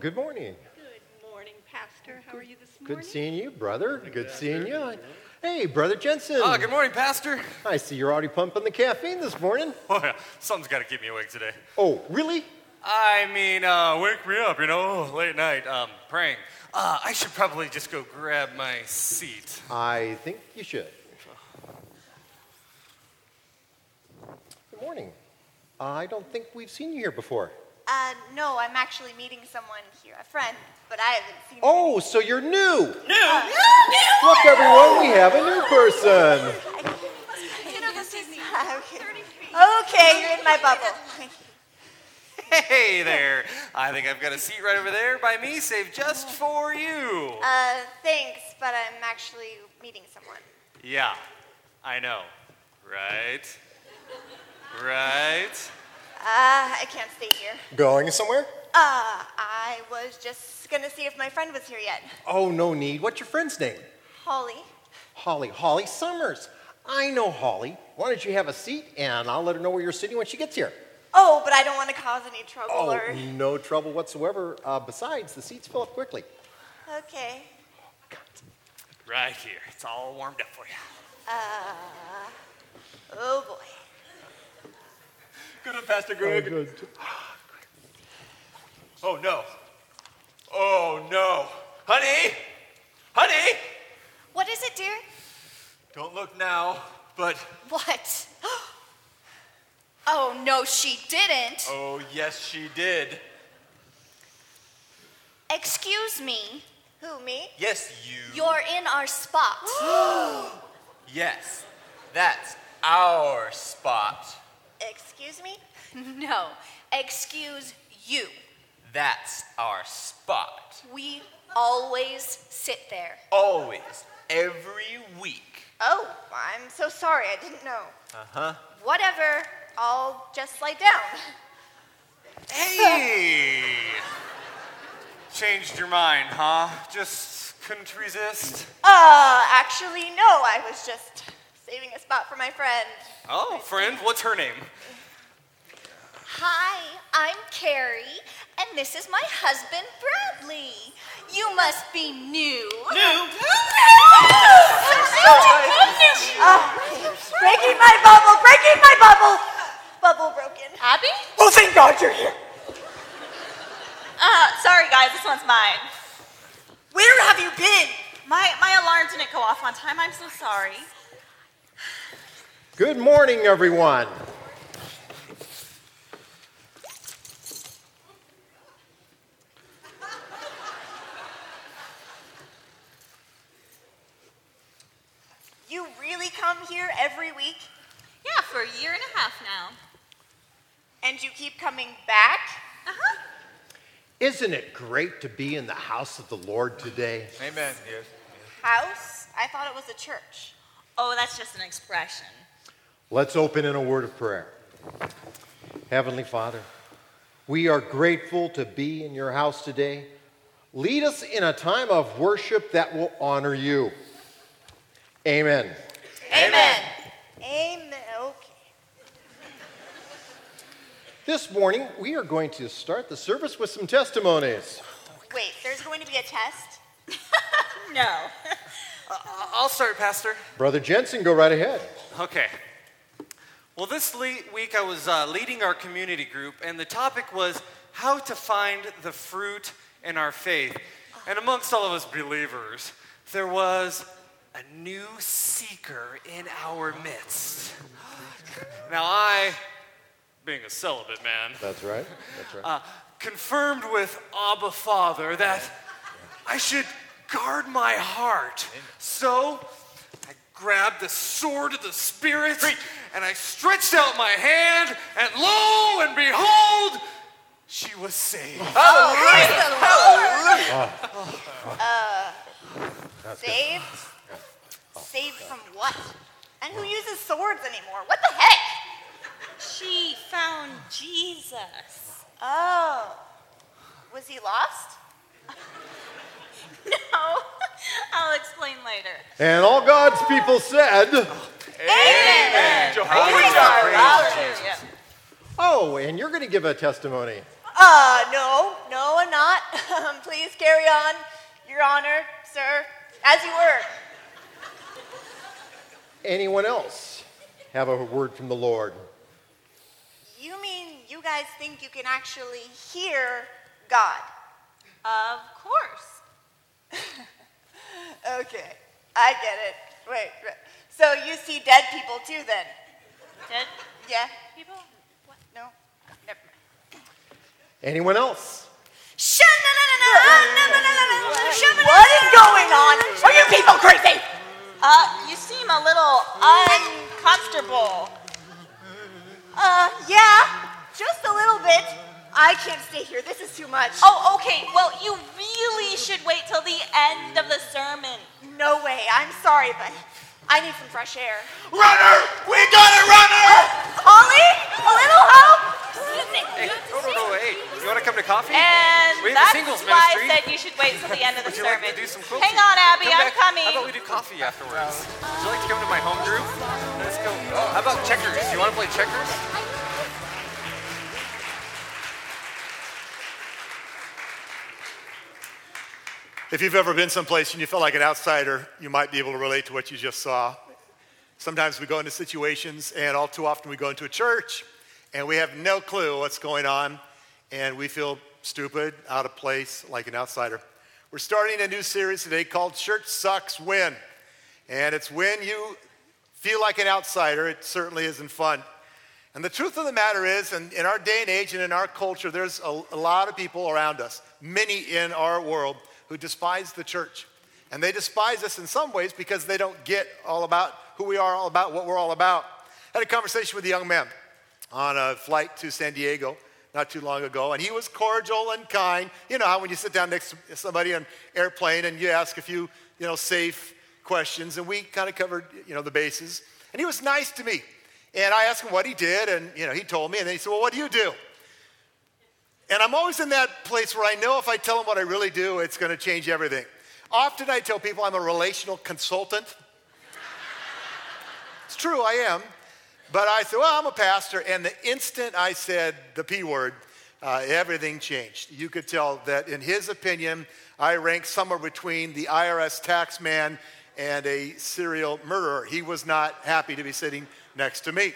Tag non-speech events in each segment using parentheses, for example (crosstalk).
good morning. Good morning, Pastor. How are you this morning? Good seeing you, brother. Good seeing you. Hey, Brother Jensen. Ah, good morning, Pastor. I see you're already pumping the caffeine this morning. Oh, yeah. Something's got to keep me awake today. Oh, really? I mean, uh, wake me up, you know, late night, um, praying. Uh, I should probably just go grab my seat. I think you should. Good morning. I don't think we've seen you here before. Uh, no, I'm actually meeting someone here, a friend, but I haven't seen Oh, so you're new. New Look, everyone, we have a new person. You know, this is okay. okay, you're in my bubble. Hey there. I think I've got a seat right over there by me, saved just for you. Uh, thanks, but I'm actually meeting someone. Yeah, I know. Right? Right? Uh, I can't stay here. Going somewhere? Uh, I was just gonna see if my friend was here yet. Oh, no need. What's your friend's name? Holly. Holly. Holly Summers. I know Holly. Why don't you have a seat and I'll let her know where you're sitting when she gets here. Oh, but I don't want to cause any trouble Oh, or. no trouble whatsoever. Uh, besides, the seats fill up quickly. Okay. Right here. It's all warmed up for you. Oh boy. Good on, Pastor Greg. Oh, ah, oh, no. Oh, no. Honey! Honey! What is it, dear? Don't look now, but What? (gasps) Oh, no, she didn't. oh, yes, she did. Excuse me, Who, me? Yes, you. you're in our spot. (gasps) (gasps) Yes, that's our spot. Excuse me? (laughs) no, excuse you. That's our spot. We always sit there. Always, every week. Oh, I'm so sorry. I didn't know. Uh huh. Whatever. I'll just lie down. (laughs) Hey! Changed your mind, huh? Just couldn't resist? Uh, actually, no. I was just saving a spot for my friend. Oh, friend, what's her name? Hi, I'm Carrie, and this is my husband, Bradley. You must be new. New? (laughs) Breaking my bubble! Breaking my bubble! Bubble broken. Abby? Oh, thank God you're here. Uh, sorry guys, this one's mine. Where have you been? My my alarm didn't go off on time. I'm so sorry. Good morning, everyone. You really come here every week? Yeah, for a year and a half now. And you keep coming back? Uh huh. Isn't it great to be in the house of the Lord today? Amen. Yes. House? I thought it was a church. Oh, that's just an expression. Let's open in a word of prayer. Heavenly Father, we are grateful to be in your house today. Lead us in a time of worship that will honor you. Amen. Amen. Amen. Okay. This morning, we are going to start the service with some testimonies. Wait, there's going to be a test? (laughs) No. Uh, I'll start, Pastor. Brother Jensen, go right ahead. Okay. Well, this le- week I was uh, leading our community group, and the topic was how to find the fruit in our faith. And amongst all of us believers, there was a new seeker in our midst. Now, I, being a celibate man, That's right. That's right. uh, confirmed with Abba Father that I should guard my heart. So grabbed the sword of the Spirit and I stretched out my hand, and lo and behold, she was saved. Saved? Saved from what? And who uses swords anymore? What the heck? She found Jesus. Oh. Was he lost? (laughs) (laughs) No. I'll explain later. And all God's people said, Amen. Jehovah praise Hallelujah. Oh, and you're going to give a testimony. Uh, no, no, I'm not. Um, (laughs) Please carry on, Your Honor, sir, as you were. Anyone else have a word from the Lord? You mean you guys think you can actually hear God? Of course. (laughs) Okay, I get it. Wait, wait. so you see dead people too then? Dead Yeah? people? What? No? Never mind. Anyone else? What is going on? Are you people crazy? Uh, you seem a little uncomfortable. Uh, yeah, just a little bit. I can't stay here. This is too much. Oh, okay. Well, you really should wait till the end of the sermon. no way. I'm sorry, but I need some fresh air. Runner! We got a runner! Ollie, a little help? Hey, no, no, no, hey, you want to come to coffee? And We have that's singles why ministry. I said you should wait till the end of the (laughs) Would you like sermon. to do some quilting? Hang on, Abby, Come I'm back. coming. How about we do coffee afterwards? Oh. Would you like to come to my home group? Let's go. Oh, how about checkers? Do you want to play checkers? If you've ever been someplace and you felt like an outsider, you might be able to relate to what you just saw. Sometimes we go into situations, and all too often we go into a church and we have no clue what's going on, and we feel stupid, out of place, like an outsider. We're starting a new series today called Church Sucks When. And it's when you feel like an outsider, it certainly isn't fun. And the truth of the matter is, in, in our day and age and in our culture, there's a, a lot of people around us, many in our world, who despise the church. And they despise us in some ways because they don't get all about who we are, all about what we're all about. I had a conversation with a young man on a flight to San Diego not too long ago, and he was cordial and kind. You know how when you sit down next to somebody on an airplane and you ask a few, you know, safe questions, and we kind of covered, you know, the bases. And he was nice to me. And I asked him what he did, and, you know, he told me, and then he said, well, what do you do? And I'm always in that place where I know if I tell them what I really do, it's going to change everything. Often I tell people I'm a relational consultant. (laughs) It's true, I am. But I said, well, I'm a pastor. And the instant I said the P word, uh, everything changed. You could tell that in his opinion, I rank somewhere between the IRS tax man and a serial murderer. He was not happy to be sitting next to me.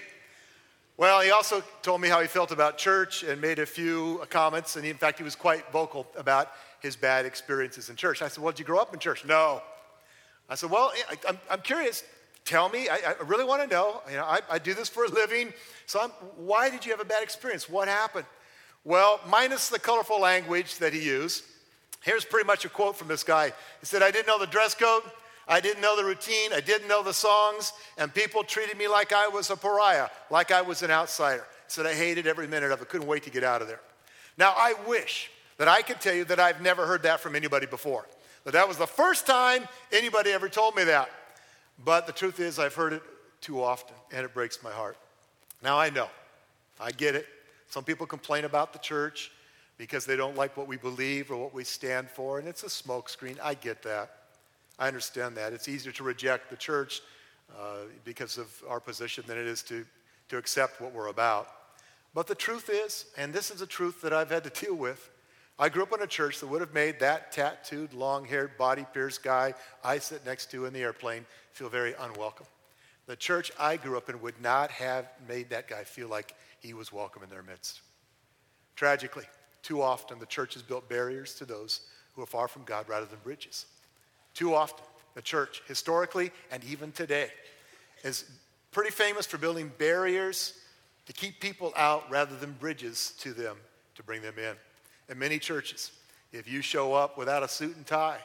Well, he also told me how he felt about church and made a few comments. And in fact, he was quite vocal about his bad experiences in church. I said, Well, did you grow up in church? No. I said, Well, I, I'm, I'm curious. Tell me. I, I really want to know. You know, I, I do this for a living. So I'm, why did you have a bad experience? What happened? Well, minus the colorful language that he used, here's pretty much a quote from this guy. He said, I didn't know the dress code. I didn't know the routine. I didn't know the songs. And people treated me like I was a pariah, like I was an outsider. Said, I hated every minute of it. Couldn't wait to get out of there. Now, I wish that I could tell you that I've never heard that from anybody before. That that was the first time anybody ever told me that. But the truth is, I've heard it too often, and it breaks my heart. Now, I know. I get it. Some people complain about the church because they don't like what we believe or what we stand for, and it's a smokescreen. I get that. I understand that. It's easier to reject the church uh, because of our position than it is to, to accept what we're about. But the truth is, and this is a truth that I've had to (laughs) deal with, I grew up in a church that would have made that tattooed, long haired, body pierced guy I sit next to in the airplane feel very unwelcome. The church I grew up in would not have made that guy feel like he was welcome in their midst. Tragically, too often the church has built barriers to those who are far from God rather than bridges. Too often, the church, historically and even today, is pretty famous for building barriers to keep people out rather than bridges to them to bring them in. In many churches, if you show up without a suit and tie,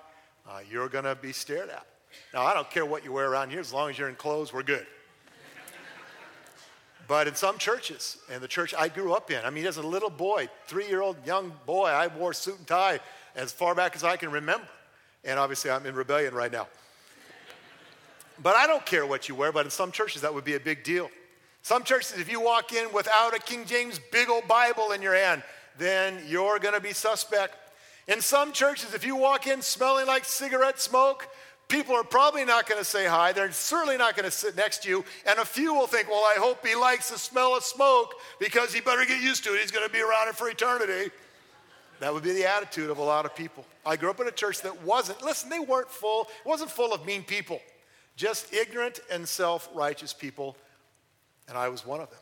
uh, you're going to be stared at. Now, I don't care what you wear around here, as long as you're in clothes, we're good. (laughs) But in some churches, and the church I grew up in, I mean, as a little boy, three year old young boy, I wore suit and tie as far back as I can remember. And obviously, I'm in rebellion right now. But I don't care what you wear, but in some churches, that would be a big deal. Some churches, if you walk in without a King James big old Bible in your hand, then you're to be suspect. In some churches, if you walk in smelling like cigarette smoke, people are probably not to say hi. They're certainly not to sit next to you. And a few will think, well, I hope he likes the smell of smoke because he better get used to it. He's to be around it for eternity. That would be the attitude of a lot of people. I grew up in a church that wasn't, listen, they weren't full, it wasn't full of mean people, just ignorant and self righteous people, and I was one of them.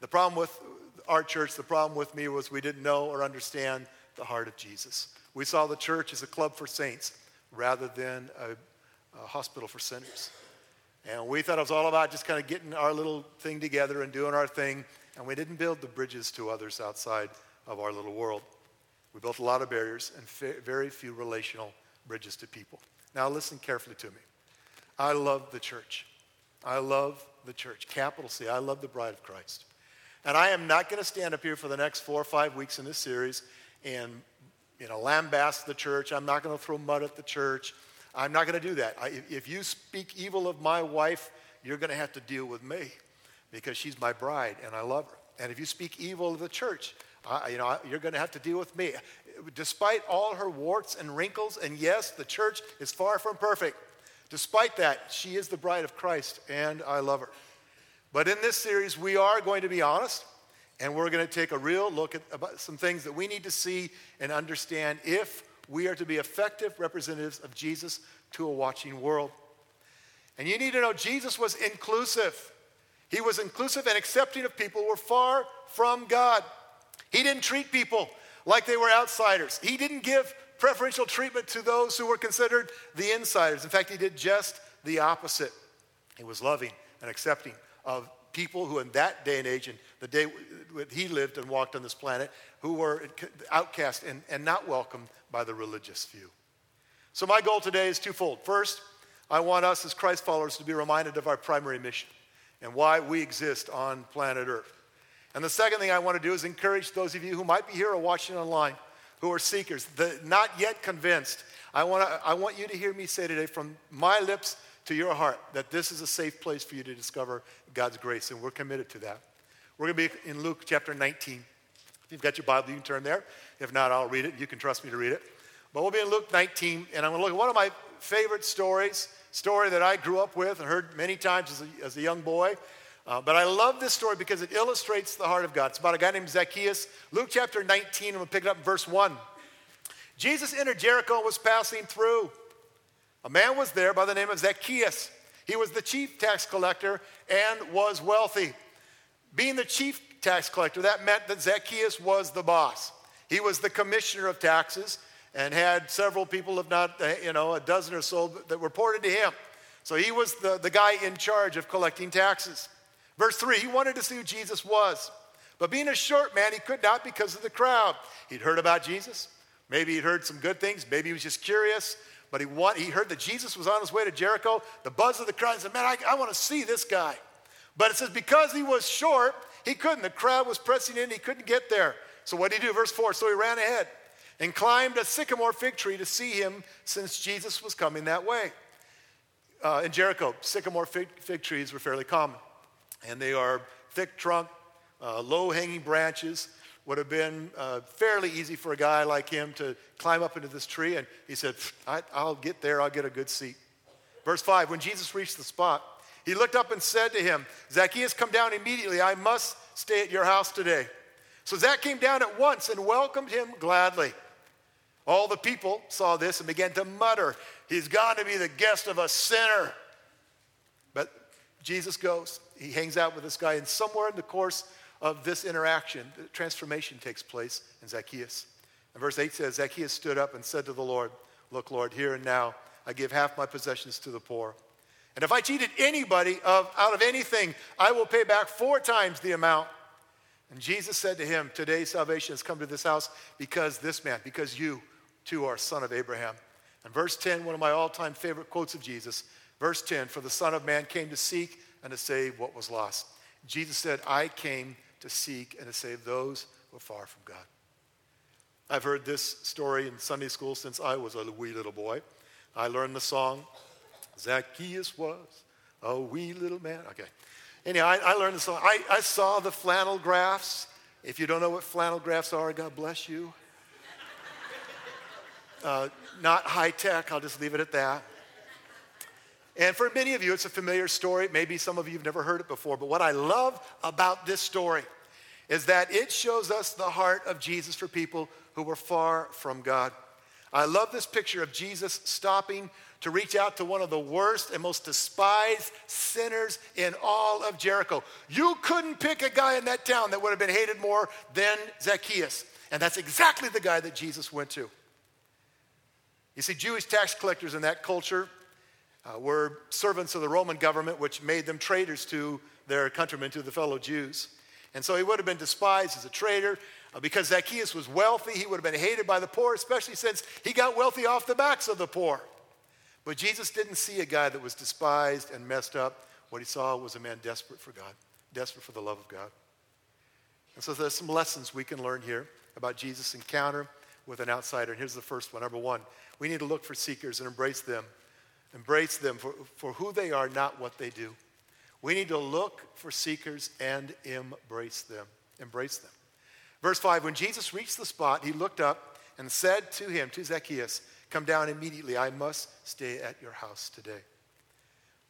The problem with our church, the problem with me was we didn't know or understand the heart of Jesus. We saw the church as a club for saints rather than a, a hospital for sinners. And we thought it was all about just kind of getting our little thing together and doing our thing, and we didn't build the bridges to others outside of our little world. We built a lot of barriers and very few relational bridges to people. Now, listen carefully to me. I love the church. I love the church. Capital C. I love the bride of Christ. And I am not going to stand up here for the next four or five weeks in this series and you know, lambast the church. I'm not going to throw mud at the church. I'm not going to do that. I, if you speak evil of my wife, you're going to have to deal with me because she's my bride and I love her. And if you speak evil of the church, You know, you're going to have to deal with me. Despite all her warts and wrinkles, and yes, the church is far from perfect. Despite that, she is the bride of Christ, and I love her. But in this series, we are going to be honest, and we're going to take a real look at some things that we need to see and understand if we are to be effective representatives of Jesus to a watching world. And you need to know Jesus was inclusive. He was inclusive and accepting of people who were far from God. He didn't treat people like they were outsiders. He didn't give preferential treatment to those who were considered the insiders. In fact, he did just the opposite. He was loving and accepting of people who, in that day and age, and the day that he lived and walked on this planet, who were outcast and, and not welcomed by the religious few. So, my goal today is twofold. First, I want us as Christ followers to be reminded of our primary mission and why we exist on planet Earth. And the second thing I want to do is encourage those of you who might be here or watching online who are seekers, the not yet convinced. I want, to, I want you to hear me say today from my lips to your heart that this is a safe place for you to discover God's grace, and we're committed to that. We're going to be in Luke chapter 19. If you've got your Bible, you can turn there. If not, I'll read it. You can trust me to read it. But we'll be in Luke 19, and I'm going to look at one of my favorite stories, story that I grew up with and heard many times as a, as a young boy. Uh, but I love this story because it illustrates the heart of God. It's about a guy named Zacchaeus. Luke chapter 19, and we'll pick it up in verse 1. Jesus entered Jericho and was passing through. A man was there by the name of Zacchaeus. He was the chief tax collector and was wealthy. Being the chief tax collector, that meant that Zacchaeus was the boss. He was the commissioner of taxes and had several people, if not, uh, you know, a dozen or so that reported to him. So he was the, the guy in charge of collecting taxes. Verse 3 He wanted to see who Jesus was. But being a short man, he could not because of the crowd. He'd heard about Jesus. Maybe he'd heard some good things. Maybe he was just curious. But he, want, he heard that Jesus was on his way to Jericho. The buzz of the crowd said, Man, I, I want to see this guy. But it says, because he was short, he couldn't. The crowd was pressing in, he couldn't get there. So what did he do? Verse 4 So he ran ahead and climbed a sycamore fig tree to see him since Jesus was coming that way. Uh, in Jericho, sycamore fig, fig trees were fairly common and they are thick trunk, uh, low hanging branches. Would have been uh, fairly easy for a guy like him to climb up into this tree. And he said, I, I'll get there, I'll get a good seat. Verse 5 When Jesus reached the spot, he looked up and said to him, Zacchaeus, come down immediately. I must stay at your house today. So Zach came down at once and welcomed him gladly. All the people saw this and began to mutter, He's gone to be the guest of a sinner. Jesus goes he hangs out with this guy, and somewhere in the course of this interaction, the transformation takes place in Zacchaeus. And verse 8 says, Zacchaeus stood up and said to the Lord, Look, Lord, here and now I give half my possessions to the poor. And if I cheated anybody of, out of anything, I will pay back four times the amount. And Jesus said to him, Today salvation has come to this house because this man, because you too are son of Abraham. And verse 10, one of my all time favorite quotes of Jesus, verse 10 For the Son of Man came to seek and to save what was lost. Jesus said, I came to seek and to save those who are far from God. I've heard this story in Sunday school since I was a wee little boy. I learned the song, Zacchaeus was a wee little man. Okay. Anyhow, I, I learned the song. I, I saw the flannel graphs. If you don't know what flannel graphs are, God bless you. Uh, not high tech, I'll just leave it at that. And for many of you, it's a familiar story. Maybe some of you have never heard it before. But what I love about this story is that it shows us the heart of Jesus for people who were far from God. I love this picture of Jesus stopping to reach out to one of the worst and most despised sinners in all of Jericho. You couldn't pick a guy in that town that would have been hated more than Zacchaeus. And that's exactly the guy that Jesus went to. You see, Jewish tax collectors in that culture uh, were servants of the Roman government, which made them traitors to their countrymen, to the fellow Jews. And so he would have been despised as a traitor. Uh, because Zacchaeus was wealthy, he would have been hated by the poor, especially since he got wealthy off the backs of the poor. But Jesus didn't see a guy that was despised and messed up. What he saw was a man desperate for God, desperate for the love of God. And so there's some lessons we can learn here about Jesus' encounter with an outsider. And here's the first one. Number one, we need to look for seekers and embrace them. Embrace them for, for who they are, not what they do. We need to look for seekers and embrace them. Embrace them. Verse 5 When Jesus reached the spot, he looked up and said to him, to Zacchaeus, Come down immediately. I must stay at your house today.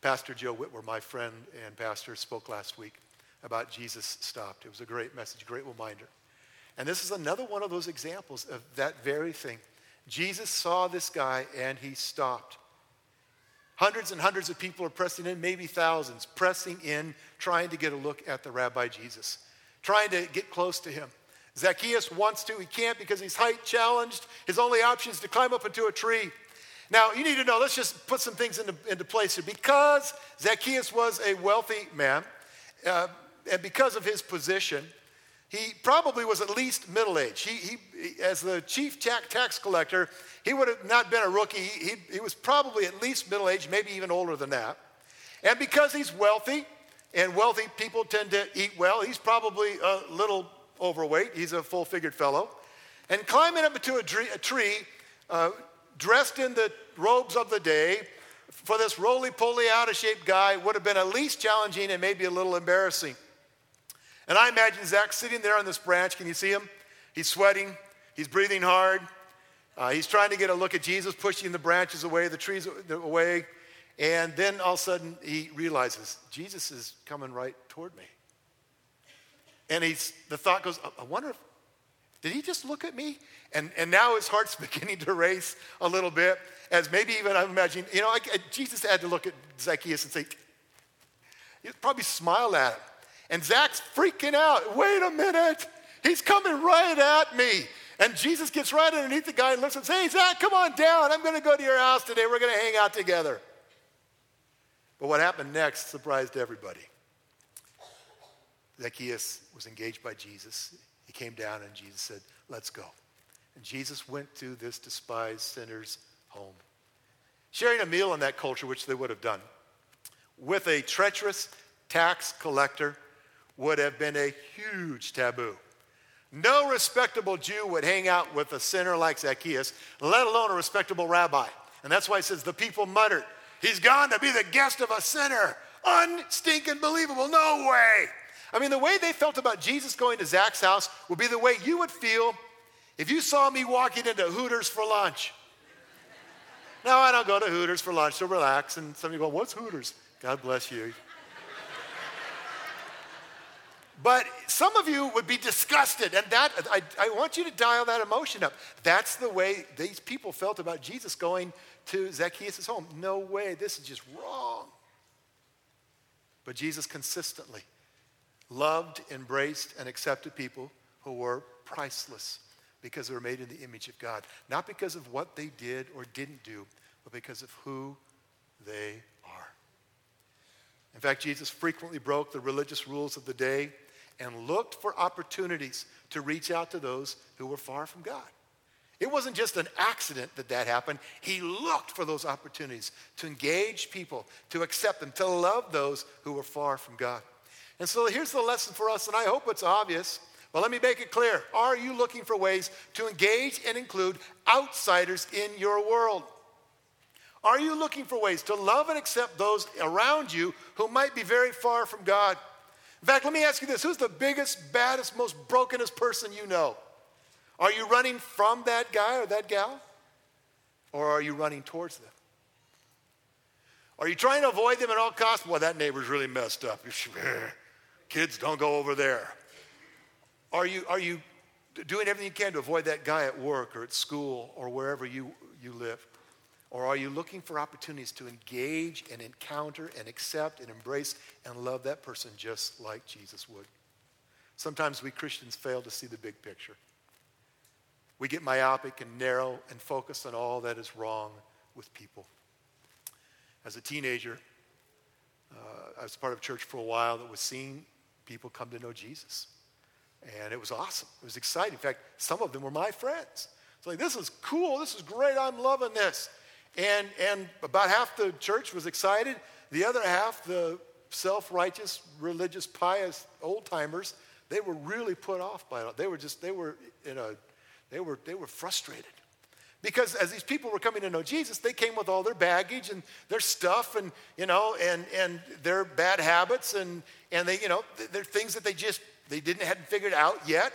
Pastor Joe Whitwer, my friend and pastor, spoke last week about Jesus stopped. It was a great message, great reminder. And this is another one of those examples of that very thing. Jesus saw this guy and he stopped. Hundreds and hundreds of people are pressing in, maybe thousands, pressing in, trying to get a look at the rabbi Jesus, trying to get close to him. Zacchaeus wants to, he can't because he's height challenged. His only option is to climb up into a tree. Now, you need to know, let's just put some things into, into place here. Because Zacchaeus was a wealthy man, uh, and because of his position, he probably was at least middle aged. He, he, as the chief tax collector, he would have not been a rookie. He, he was probably at least middle aged, maybe even older than that. And because he's wealthy, and wealthy people tend to eat well, he's probably a little overweight. He's a full figured fellow. And climbing up into a tree, a tree uh, dressed in the robes of the day, for this roly poly, out of shape guy would have been at least challenging and maybe a little embarrassing. And I imagine Zach sitting there on this branch. Can you see him? He's sweating, he's breathing hard. Uh, he's trying to get a look at Jesus, pushing the branches away, the trees away. And then all of a sudden he realizes Jesus is coming right toward me. And he's, the thought goes, I wonder if, did he just look at me? And, and now his heart's (laughs) beginning to race a little bit, as maybe even I imagine, you know, I, Jesus had to look at Zacchaeus and say, he'd probably smile at him. And Zach's freaking out. Wait a minute. He's coming right at me. And Jesus gets right underneath the guy and looks and says, Hey, Zach, come on down. I'm going to go to your house today. We're going to hang out together. But what happened next surprised everybody. Zacchaeus was engaged by Jesus. He came down and Jesus said, Let's go. And Jesus went to this despised sinner's home. Sharing a meal in that culture, which they would have done, with a treacherous tax collector would have been a huge taboo. No respectable Jew would hang out with a sinner like Zacchaeus, let alone a respectable rabbi. And that's why it says the people muttered, He's gone to be the guest of a sinner. Unstinking believable. No way. I mean, the way they felt about Jesus going to Zach's house would be the way you would feel if you saw me walking into Hooters for lunch. now, I don't go to Hooters for lunch, so relax. And some of you go, What's Hooters? God bless you. But some of you would be disgusted, and that I, I want you to dial that emotion up. That's the way these people felt about Jesus going to Zacchaeus' home. No way, this is just wrong. But Jesus consistently loved, embraced, and accepted people who were priceless because they were made in the image of God. Not because of what they did or didn't do, but because of who they are. In fact, Jesus frequently broke the religious rules of the day and looked for opportunities to reach out to those who were far from God. It wasn't just an accident that that happened. He looked for those opportunities to engage people, to accept them, to love those who were far from God. And so here's the lesson for us, and I hope it's obvious. But let me make it clear. Are you looking for ways to engage and include outsiders in your world? Are you looking for ways to love and accept those around you who might be very far from God? In fact, let me ask you this who's the biggest, baddest, most brokenest person you know? Are you running from that guy or that gal? Or are you running towards them? Are you trying to avoid them at all costs? Boy, that neighbor's really messed up. (laughs) Kids, don't go over there. Are you, are you doing everything you can to avoid that guy at work or at school or wherever you, you live? Or are you looking for opportunities to engage and encounter and accept and embrace and love that person just like Jesus would? Sometimes we Christians fail to see the big picture. We get myopic and narrow and focus on all that is wrong with people. As a teenager, uh, I was part of a church for a while that was seeing people come to know Jesus. And it was awesome. It was exciting. In fact, some of them were my friends. It's like, this is cool. This is great. I'm loving this. And, and about half the church was excited. The other half, the self righteous, religious, pious old timers, they were really put off by it. They were just, they were in a, they were, they were frustrated. Because as these people were coming to know Jesus, they came with all their baggage and their stuff and, you know, and, and their bad habits and, and they, you know, they're things that they just, they didn't, hadn't figured out yet.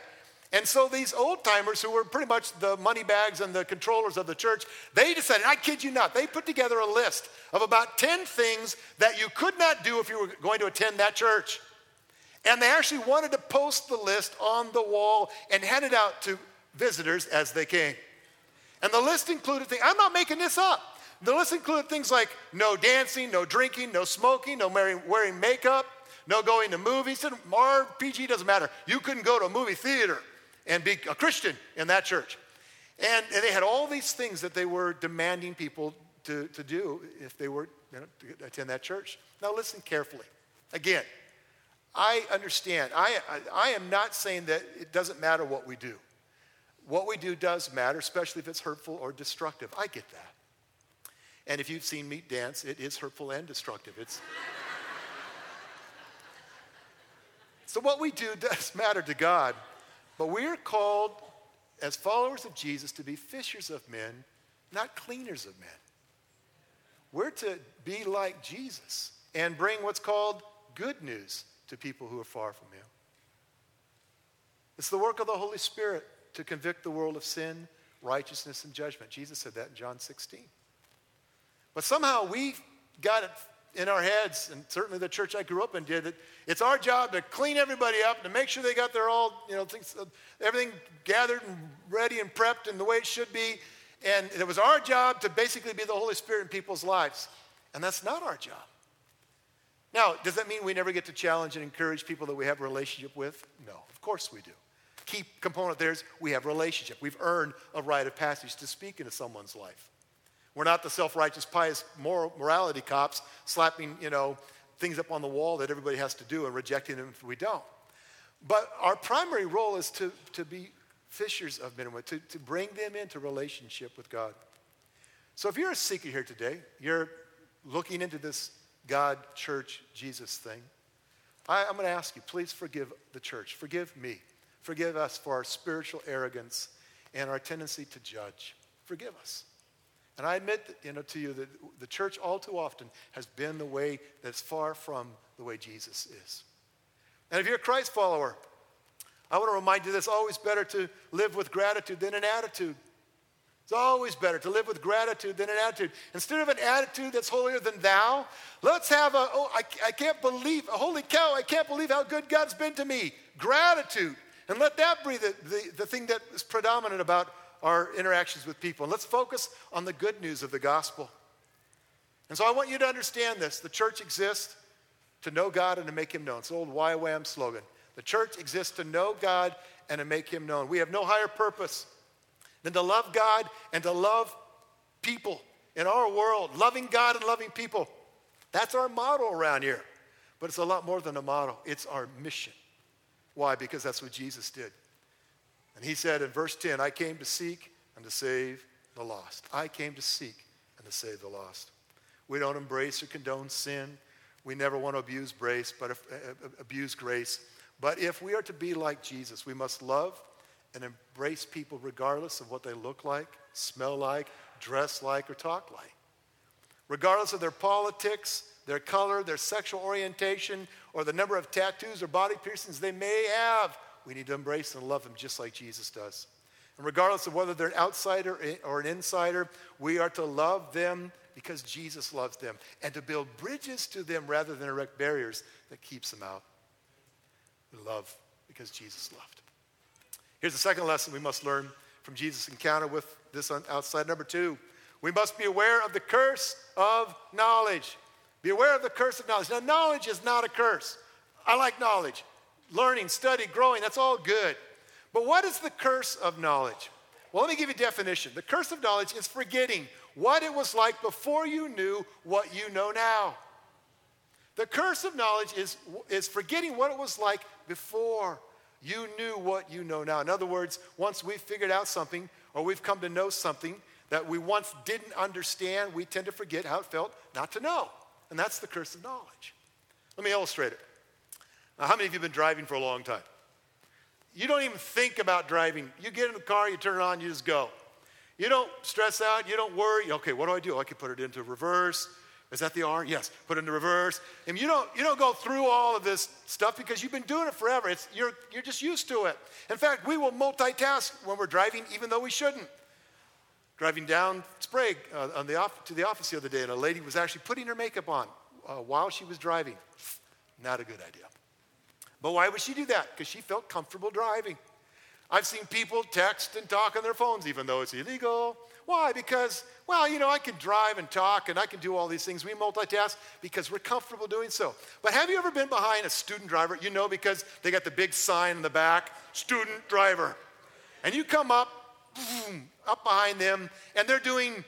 And so these old timers who were pretty much the money bags and the controllers of the church, they decided, I kid you not, they put together a list of about 10 things that you could not do if you were going to attend that church. And they actually wanted to post the list on the wall and hand it out to visitors as they came. And the list included things, I'm not making this up. The list included things like no dancing, no drinking, no smoking, no wearing makeup, no going to movies. RPG doesn't matter. You couldn't go to a movie theater and be a Christian in that church. And, and they had all these things that they were demanding people to, to do if they were you know, to attend that church. Now, listen carefully. Again, I understand. I, I, I am not saying that it doesn't matter what we do. What we do does matter, especially if it's hurtful or destructive. I get that. And if you've seen me dance, it is hurtful and destructive. It's (laughs) so what we do does (laughs) matter to God, but we are called as followers of Jesus to be fishers of men, not cleaners of men. We're to be like Jesus and bring what's called good news to people who are far from Him. It's the work of the Holy Spirit to convict the world of sin, righteousness, and judgment. Jesus said that in John 16. But somehow we got it in our heads, and certainly the church I grew up in did it. It's our job to clean everybody up, to make sure they got their all, you know, things, everything gathered and ready and prepped in the way it should be. And it was our job to basically be the Holy Spirit in people's lives. And that's not our job. Now, does that mean we never get to challenge and encourage people that we have a relationship with? No, of course we do. Key component there is we have relationship. We've earned a rite of passage to speak into someone's life. We're not the self-righteous, pious moral, morality cops slapping, you know, things up on the wall that everybody has to do and rejecting them if we don't. But our primary role is to, to be fishers of men and women, to, to bring them into relationship with God. So if you're a seeker here today, you're looking into this God, church, Jesus thing, I, I'm going to ask you, please forgive the church. Forgive me. Forgive us for our spiritual arrogance and our tendency to judge. Forgive us. And I admit you know, to you that the church all too often has been the way that's far from the way Jesus is. And if you're a Christ follower, I want to remind you that it's always better to live with gratitude than an attitude. It's always better to live with gratitude than an attitude. Instead of an attitude that's holier than thou, let's have a, oh, I, I can't believe, holy cow, I can't believe how good God's been to me. Gratitude. And let that be the, the, the thing that is predominant about our interactions with people. And let's focus on the good news of the gospel. And so I want you to understand this. The church exists to know God and to make him known. It's the old YWAM slogan. The church exists to know God and to make him known. We have no higher purpose than to love God and to love people in our world. Loving God and loving people. That's our motto around here. But it's a lot more than a motto, it's our mission. Why? Because that's what Jesus did. And he said in verse 10, I came to seek and to save the lost. I came to seek and to save the lost. We don't embrace or condone sin. We never want to abuse grace, but if, uh, abuse grace. But if we are to be like Jesus, we must love and embrace people regardless of what they look like, smell like, dress like, or talk like. Regardless of their politics, their color, their sexual orientation, or the number of tattoos or body piercings they may have, we need to embrace and love them just like Jesus does. And regardless of whether they're an outsider or an insider, we are to love them because Jesus loves them and to build bridges to them rather than erect barriers that keeps them out. We love because Jesus loved. Here's the second lesson we must learn from Jesus' encounter with this outside. Number two, we must be aware of the curse of knowledge. Be aware of the curse of knowledge. Now, knowledge is not a curse. I like knowledge. Learning, study, growing, that's all good. But what is the curse of knowledge? Well, let me give you a definition. The curse of knowledge is forgetting what it was like before you knew what you know now. The curse of knowledge is, is forgetting what it was like before you knew what you know now. In other words, once we've figured out something or we've come to know something that we once didn't understand, we tend to forget how it felt not to know. And that's the curse of knowledge. Let me illustrate it. Now, how many of you have been driving for a long time? You don't even think about driving. You get in the car, you turn it on, you just go. You don't stress out, you don't worry. Okay, what do I do? I can put it into reverse. Is that the R? Yes. Put it into reverse. And you don't, you don't go through all of this stuff because you've been doing it forever. It's, you're, you're just used to it. In fact, we will multitask when we're driving, even though we shouldn't. Driving down Sprague uh, on the off, to the office the other day, and a lady was actually putting her makeup on uh, while she was driving. Not a good idea. But why would she do that? Because she felt comfortable driving. I've seen people text and talk on their phones, even though it's illegal. Why? Because, well, you know, I can drive and talk and I can do all these things. We multitask because we're comfortable doing so. But have you ever been behind a student driver? You know, because they got the big sign in the back student driver. And you come up, boom, up behind them, and they're doing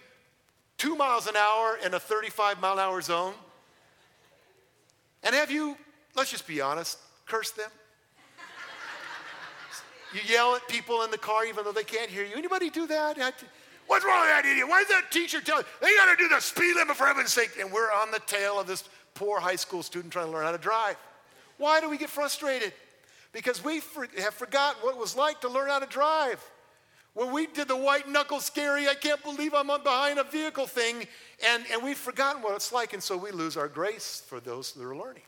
two miles an hour in a 35 mile an hour zone. And have you, let's just be honest, cursed them? You yell at people in the car even though they can't hear you. Anybody do that? What's wrong with that idiot? Why is that teacher telling they got to do the speed limit for heaven's sake? And we're on the tail of this poor high school student trying to learn how to drive. Why do we get frustrated? Because we for, have forgotten what it was like to learn how to drive. When we did the white knuckle scary, I can't believe I'm behind a vehicle thing, and, and we've forgotten what it's like, and so we lose our grace for those that are learning.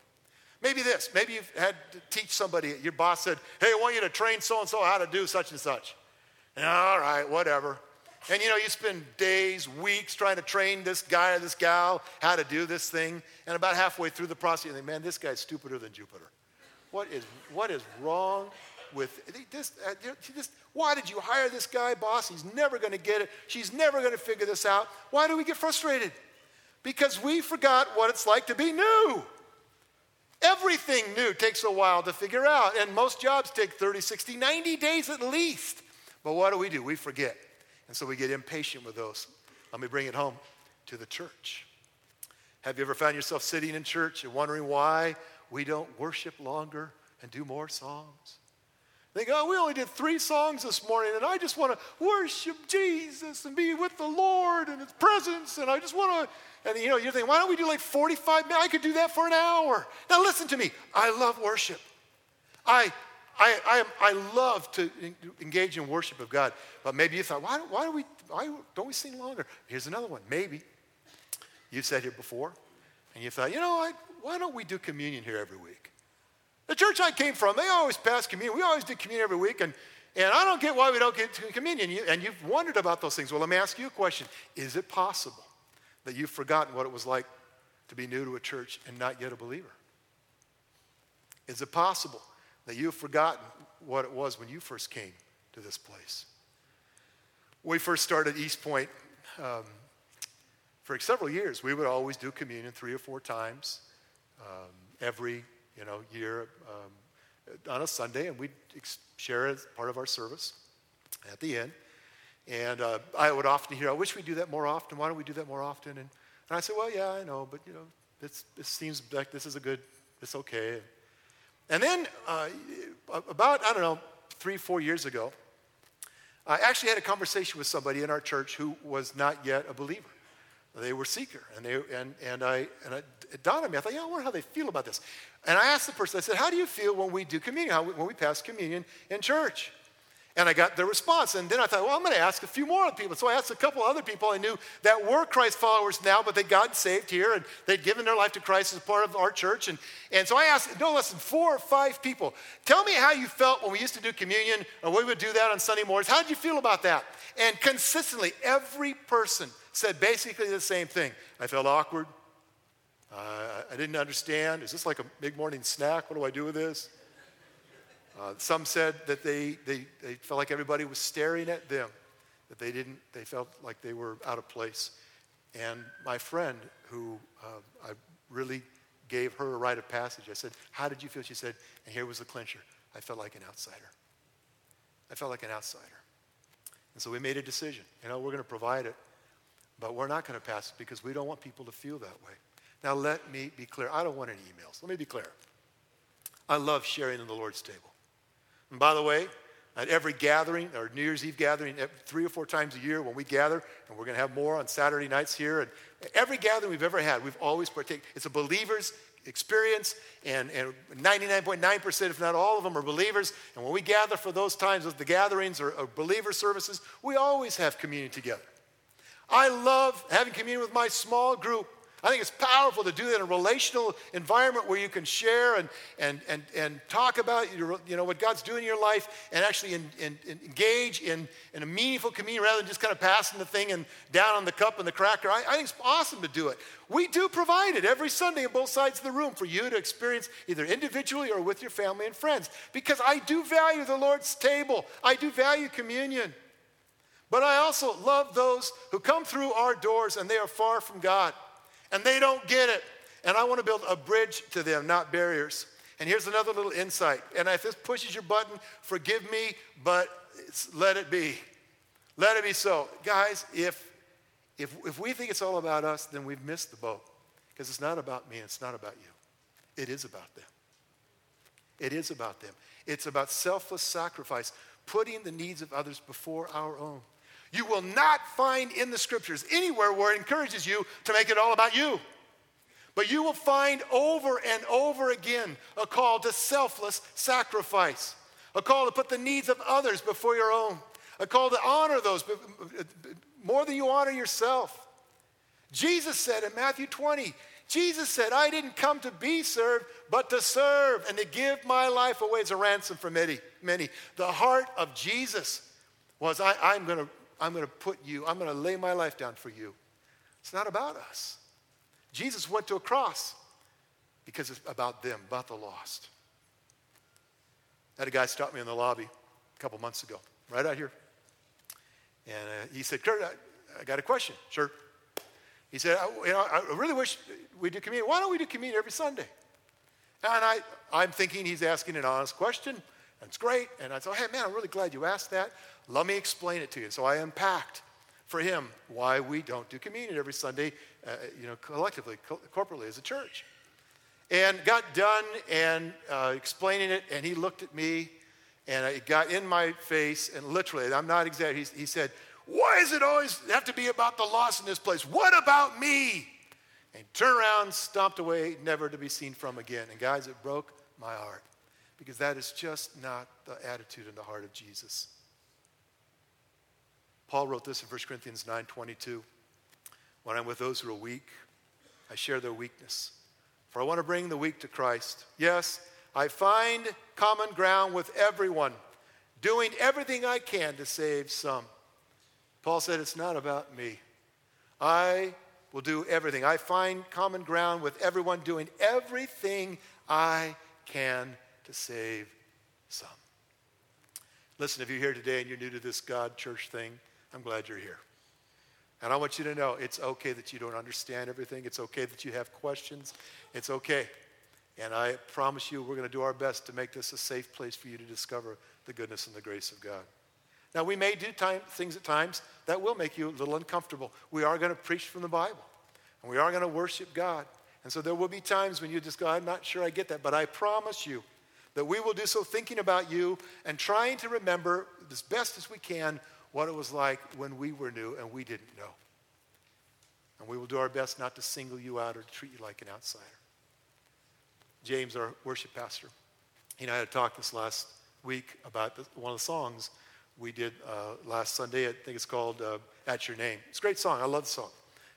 Maybe this. Maybe you've had to teach somebody. Your boss said, Hey, I want you to train so and so how to do such and such. All right, whatever. And you know, you spend days, weeks trying to train this guy or this gal how to do this thing. And about halfway through the process, you think, man, this guy's stupider than Jupiter. What is, what is wrong with this? Uh, this why did you hire this guy, boss? He's never going to get it. She's never going to figure this out. Why do we get frustrated? Because we forgot what it's like to be new. Everything new takes a while to figure out, and most jobs take 30, 60, 90 days at least. But what do we do? We forget. And so we get impatient with those. Let me bring it home to the church. Have you ever found yourself sitting in church and wondering why we don't worship longer and do more songs? They go, oh, we only did three songs this morning, and I just want to worship Jesus and be with the Lord and His presence, and I just want to and you know, you're thinking, why don't we do like 45 minutes? I could do that for an hour. Now listen to me. I love worship. I, I, I, I love to engage in worship of God. But maybe you thought, why, why, do we, why don't we sing longer? Here's another one. Maybe you've said here before, and you thought, you know, I, why don't we do communion here every week? The church I came from, they always pass communion. We always did communion every week, and, and I don't get why we don't get communion. And you've wondered about those things. Well, let me ask you a question Is it possible that you've forgotten what it was like to be new to a church and not yet a believer? Is it possible that you've forgotten what it was when you first came to this place? When we first started East Point, um, for several years, we would always do communion three or four times um, every you know, year um, on a Sunday, and we'd share it as part of our service at the end. And uh, I would often hear, I wish we'd do that more often. Why don't we do that more often? And, and I said, well, yeah, I know, but, you know, this seems like this is a good, it's okay. And then uh, about, I don't know, three, four years ago, I actually had a conversation with somebody in our church who was not yet a believer. They were seeker. And, they, and, and, I, and I, it dawned on me, I thought, yeah, I wonder how they feel about this. And I asked the person, I said, how do you feel when we do communion, how, when we pass communion in church? And I got the response. And then I thought, well, I'm going to ask a few more people. So I asked a couple other people I knew that were Christ followers now, but they got saved here and they'd given their life to Christ as part of our church. And, and so I asked no less than four or five people, tell me how you felt when we used to do communion or we would do that on Sunday mornings. How did you feel about that? And consistently, every person said basically the same thing. I felt awkward. Uh, I didn't understand. Is this like a big morning snack? What do I do with this? Uh, some said that they, they, they felt like everybody was staring at them, that they didn't, they felt like they were out of place. And my friend, who uh, I really gave her a rite of passage, I said, How did you feel? She said, and here was the clincher I felt like an outsider. I felt like an outsider. And so we made a decision. You know, we're going to provide it, but we're not going to pass it because we don't want people to feel that way. Now, let me be clear. I don't want any emails. Let me be clear. I love sharing in the Lord's table. And by the way, at every gathering, our New Year's Eve gathering, three or four times a year when we gather, and we're going to have more on Saturday nights here, and every gathering we've ever had, we've always partaken. It's a believer's experience, and, and 99.9%, if not all of them, are believers. And when we gather for those times, of the gatherings or, or believer services, we always have communion together. I love having communion with my small group. I think it's powerful to do that in a relational environment where you can share and, and, and, and talk about your, you know, what God's doing in your life and actually in, in, engage in, in a meaningful communion rather than just kind of passing the thing and down on the cup and the cracker. I, I think it's awesome to do it. We do provide it every Sunday on both sides of the room for you to experience either individually or with your family and friends because I do value the Lord's table, I do value communion. But I also love those who come through our doors and they are far from God and they don't get it. And I want to build a bridge to them, not barriers. And here's another little insight. And if this pushes your button, forgive me, but let it be. Let it be so. Guys, if, if, if we think it's all about us, then we've missed the boat. Because it's not about me, and it's not about you. It is about them. It is about them. It's about selfless sacrifice, putting the needs of others before our own. You will not find in the scriptures anywhere where it encourages you to make it all about you. But you will find over and over again a call to selfless sacrifice, a call to put the needs of others before your own, a call to honor those more than you honor yourself. Jesus said in Matthew 20, Jesus said, I didn't come to be served, but to serve and to give my life away as a ransom for many. many. The heart of Jesus was, I, am going to I'm going to put you, I'm going to lay my life down for you. It's not about us. Jesus went to a cross because it's about them, about the lost. I had a guy stop me in the lobby a couple months ago, right out here. And uh, he said, Kurt, I, I, got a question. Sure. He said, I, you know, I really wish we did communion. Why don't we do communion every Sunday? And I, I'm thinking he's asking an honest question. It's great. And I said, hey, man, I'm really glad you asked that. Let me explain it to you. So I unpacked for him why we don't do communion every Sunday, uh, you know, collectively, co- corporately as a church. And got done and uh, explaining it, and he looked at me, and it got in my face, and literally, I'm not exaggerating, he, he said, why does it always have to be about the loss in this place? What about me? And turned around, stomped away, never to be seen from again. And guys, it broke my heart because that is just not the attitude in the heart of Jesus. Paul wrote this in 1 Corinthians 9:22. When I'm with those who are weak, I share their weakness. For I want to bring the weak to Christ. Yes, I find common ground with everyone, doing everything I can to save some. Paul said, It's not about me. I will do everything. I find common ground with everyone, doing everything I can to save some. Listen, if you're here today and you're new to this God church thing, I'm glad you're here. And I want you to know it's okay that you don't understand everything. It's okay that you have questions. It's okay. And I promise you, we're going to do our best to make this a safe place for you to discover the goodness and the grace of God. Now, we may do time, things at times that will make you a little uncomfortable. We are going to preach from the Bible, and we are going to worship God. And so there will be times when you just go, I'm not sure I get that, but I promise you that we will do so thinking about you and trying to remember as best as we can what it was like when we were new and we didn't know. And we will do our best not to single you out or to treat you like an outsider. James, our worship pastor, he and I had talked this last week about the, one of the songs we did uh, last Sunday. I think it's called uh, At Your Name. It's a great song. I love the song.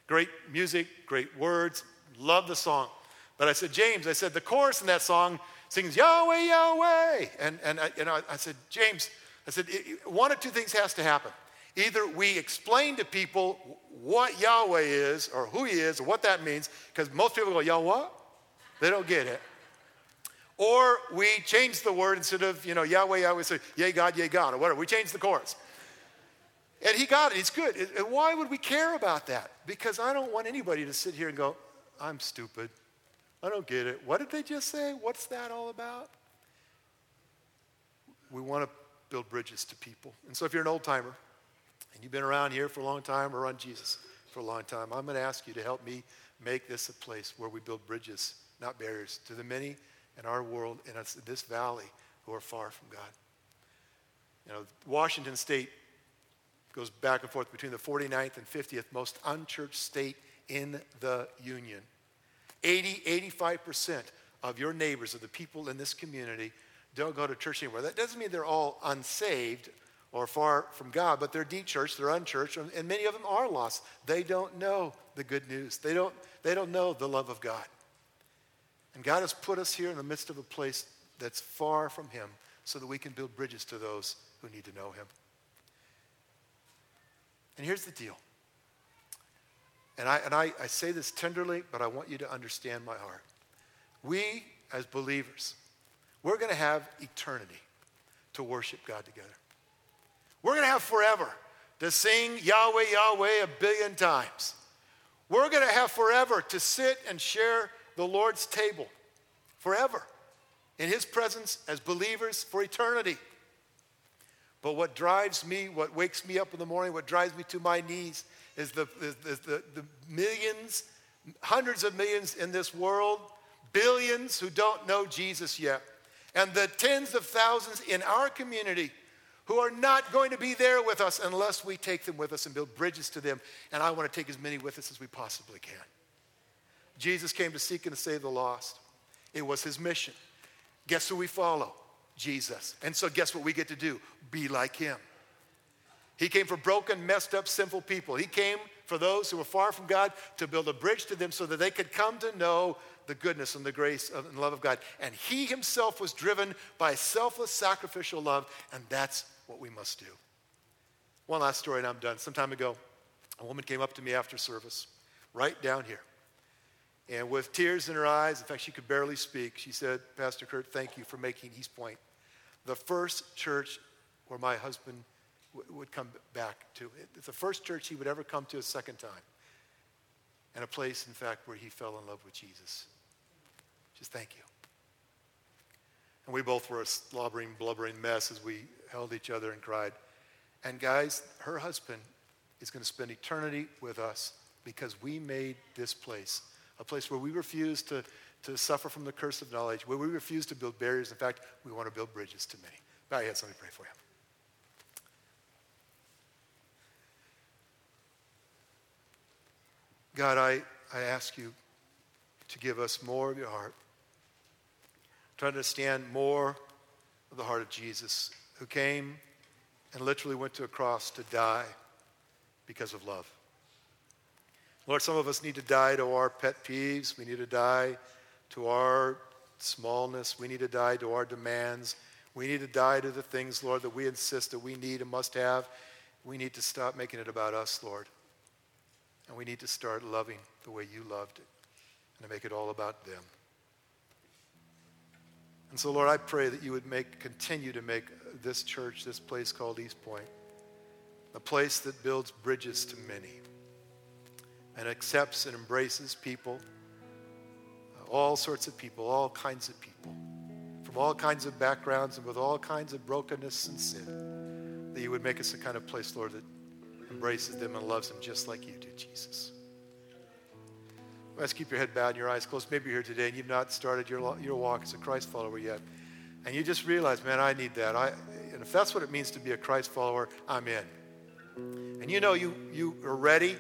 Great music, great words. Love the song. But I said, James, I said, the chorus in that song sings Yahweh, Yahweh. And, and I, know, I said, James, I said, one of two things has to happen. Either we explain to people what Yahweh is or who he is or what that means, because most people go, Yahweh? They don't get it. Or we change the word instead of, you know, Yahweh, Yahweh, say, yay God, yay God, or whatever. We change the chorus. And he got it. He's good. And why would we care about that? Because I don't want anybody to sit here and go, I'm stupid. I don't get it. What did they just say? What's that all about? We want to build bridges to people. And so if you're an old timer and you've been around here for a long time or on Jesus for a long time, I'm going to ask you to help me make this a place where we build bridges, not barriers, to the many in our world and this valley who are far from God. You know, Washington State goes back and forth between the 49th and 50th most unchurched state in the Union. 80, 85% of your neighbors, of the people in this community, don't go to church anymore. That doesn't mean they're all unsaved or far from God, but they're de-churched, they're unchurched, and many of them are lost. They don't know the good news. They don't, they don't know the love of God. And God has put us here in the midst of a place that's far from Him so that we can build bridges to those who need to know Him. And here's the deal. And, I, and I, I say this tenderly, but I want you to understand my heart. We, as believers, we're going to have eternity to worship God together. We're going to have forever to sing Yahweh, Yahweh a billion times. We're going to have forever to sit and share the Lord's table forever in His presence as believers for eternity. But what drives me, what wakes me up in the morning, what drives me to my knees is the, the, the millions, hundreds of millions in this world, billions who don't know Jesus yet, and the tens of thousands in our community who are not going to be there with us unless we take them with us and build bridges to them. And I want to take as many with us as we possibly can. Jesus came to seek and to save the lost. It was his mission. Guess who we follow? Jesus. And so, guess what we get to do? Be like him. He came for broken, messed up, sinful people. He came for those who were far from God to build a bridge to them so that they could come to know the goodness and the grace and love of God. And he himself was driven by selfless, sacrificial love, and that's what we must do. One last story, and I'm done. Some time ago, a woman came up to me after service, right down here. And with tears in her eyes, in fact, she could barely speak, she said, Pastor Kurt, thank you for making East Point the first church where my husband w- would come back to. It's the first church he would ever come to a second time. And a place, in fact, where he fell in love with Jesus. Just thank you. And we both were a slobbering, blubbering mess as we held each other and cried. And guys, her husband is going to spend eternity with us because we made this place a place where we refuse to, to suffer from the curse of knowledge, where we refuse to build barriers. In fact, we want to build bridges to many. Bow your heads, let me pray for you. God, I, I ask you to give us more of your heart, to understand more of the heart of Jesus, who came and literally went to a cross to die because of love. Lord, some of us need to die to our pet peeves. We need to die to our smallness. We need to die to our demands. We need to die to the things, Lord, that we insist that we need and must have. We need to stop making it about us, Lord. And we need to start loving the way you loved it and to make it all about them. And so, Lord, I pray that you would make, continue to make this church, this place called East Point, a place that builds bridges to many and accepts and embraces people, uh, all sorts of people, all kinds of people, from all kinds of backgrounds and with all kinds of brokenness and sin, that you would make us a kind of place, Lord, that embraces them and loves them just like you did, Jesus. Let's keep your head bowed and your eyes closed. Maybe you're here today and you've not started your, your walk as a Christ follower yet. And you just realize, man, I need that. I, and if that's what it means to be a Christ follower, I'm in. And you know you, you are ready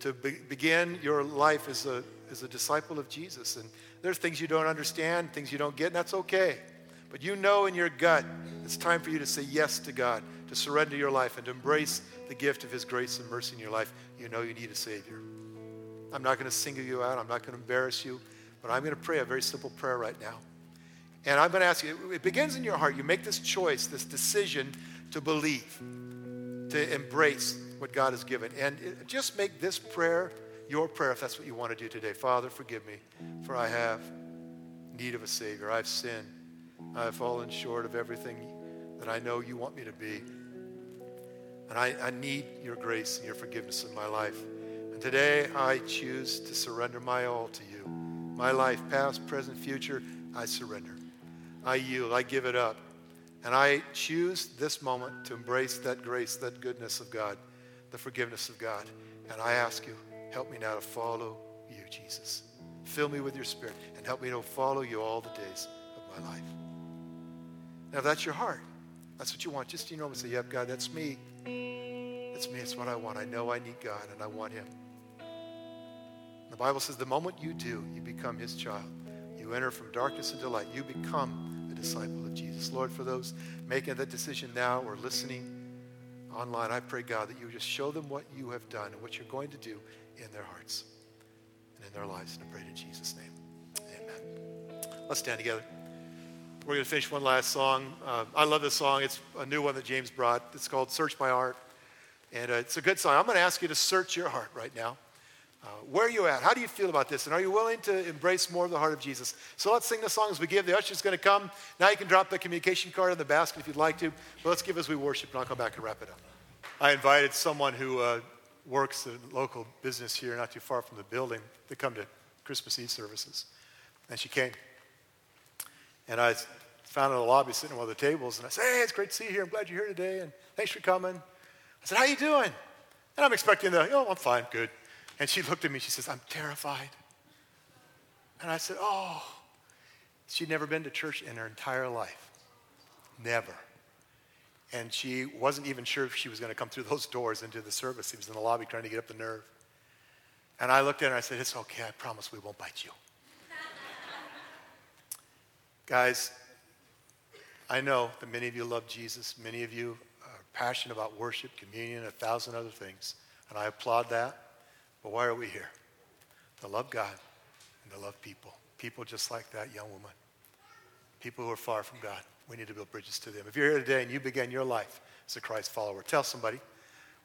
to be, begin your life as a, as a disciple of Jesus. And there's things you don't understand, things you don't get, and that's okay. But you know in your gut it's time for you to say yes to God, to surrender your life, and to embrace the gift of His grace and mercy in your life. You know you need a Savior. I'm not going to single you out, I'm not going to embarrass you, but I'm going to pray a very simple prayer right now. And I'm going to ask you, it begins in your heart. You make this choice, this decision to believe, to embrace what God has given. And just make this prayer your prayer if that's what you want to do today. Father, forgive me, for I have need of a Savior. I've sinned. I have fallen short of everything that I know you want me to be. And I, I need your grace and your forgiveness in my life. And today I choose to surrender my all to you. My life, past, present, future, I surrender. I yield. I give it up. And I choose this moment to embrace that grace, that goodness of God, the forgiveness of God. And I ask you, help me now to follow you, Jesus. Fill me with your spirit and help me to follow you all the days of my life. Now, that's your heart, that's what you want. Just, you know, say, yep, God, that's me. That's me. It's what I want. I know I need God and I want him. The Bible says the moment you do, you become his child. You enter from darkness into light. You become a disciple of Jesus. Lord, for those making that decision now or listening online, I pray, God, that you just show them what you have done and what you're going to do in their hearts and in their lives. And I pray in Jesus' name. Amen. Let's stand together. We're going to finish one last song. Uh, I love this song. It's a new one that James brought. It's called Search My Heart. And uh, it's a good song. I'm going to ask you to search your heart right now. Uh, where are you at? How do you feel about this? And are you willing to embrace more of the heart of Jesus? So let's sing the song as we give. The usher's going to come. Now you can drop the communication card in the basket if you'd like to. But let's give as we worship, and I'll come back and wrap it up. I invited someone who uh, works in a local business here, not too far from the building, to come to Christmas Eve services. And she came. And I found her in the lobby sitting at one of the tables, and I said, Hey, it's great to see you here. I'm glad you're here today, and thanks for coming. I said, How you doing? And I'm expecting the, oh, I'm fine, good. And she (laughs) looked at me, she says, I'm terrified. And I said, Oh, she'd never been to church in her entire life. Never. And she wasn't even sure if she was going to come through (laughs) those doors into the service. He was in the lobby trying to get up the nerve. And I looked at her and I said, It's okay, I promise we won't bite you. Guys, I know that many of you love Jesus. Many of you are passionate about worship, communion, a thousand other things. And I applaud that. But why are we here? To love God and to love people. People just like that young woman. People who are far from God. We need to build bridges to them. If you're here today and you began your life as a Christ follower, tell somebody.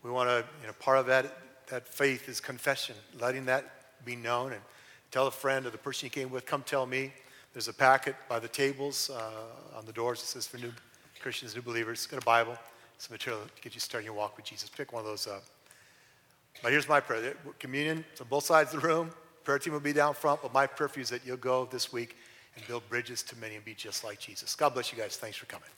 We want to, you know, part of that, that faith is confession, letting that be known. And tell a friend or the person you came with, come tell me. There's a packet by the tables uh, on the doors that says for new Christians, new believers. Got a Bible, some material to get you started your walk with Jesus. Pick one of those up. But here's my prayer. Communion, it's on both sides of the room. Prayer team will be down front, but my prayer for you is that you'll go this week and build bridges to many and be just like Jesus. God bless you guys. Thanks for coming.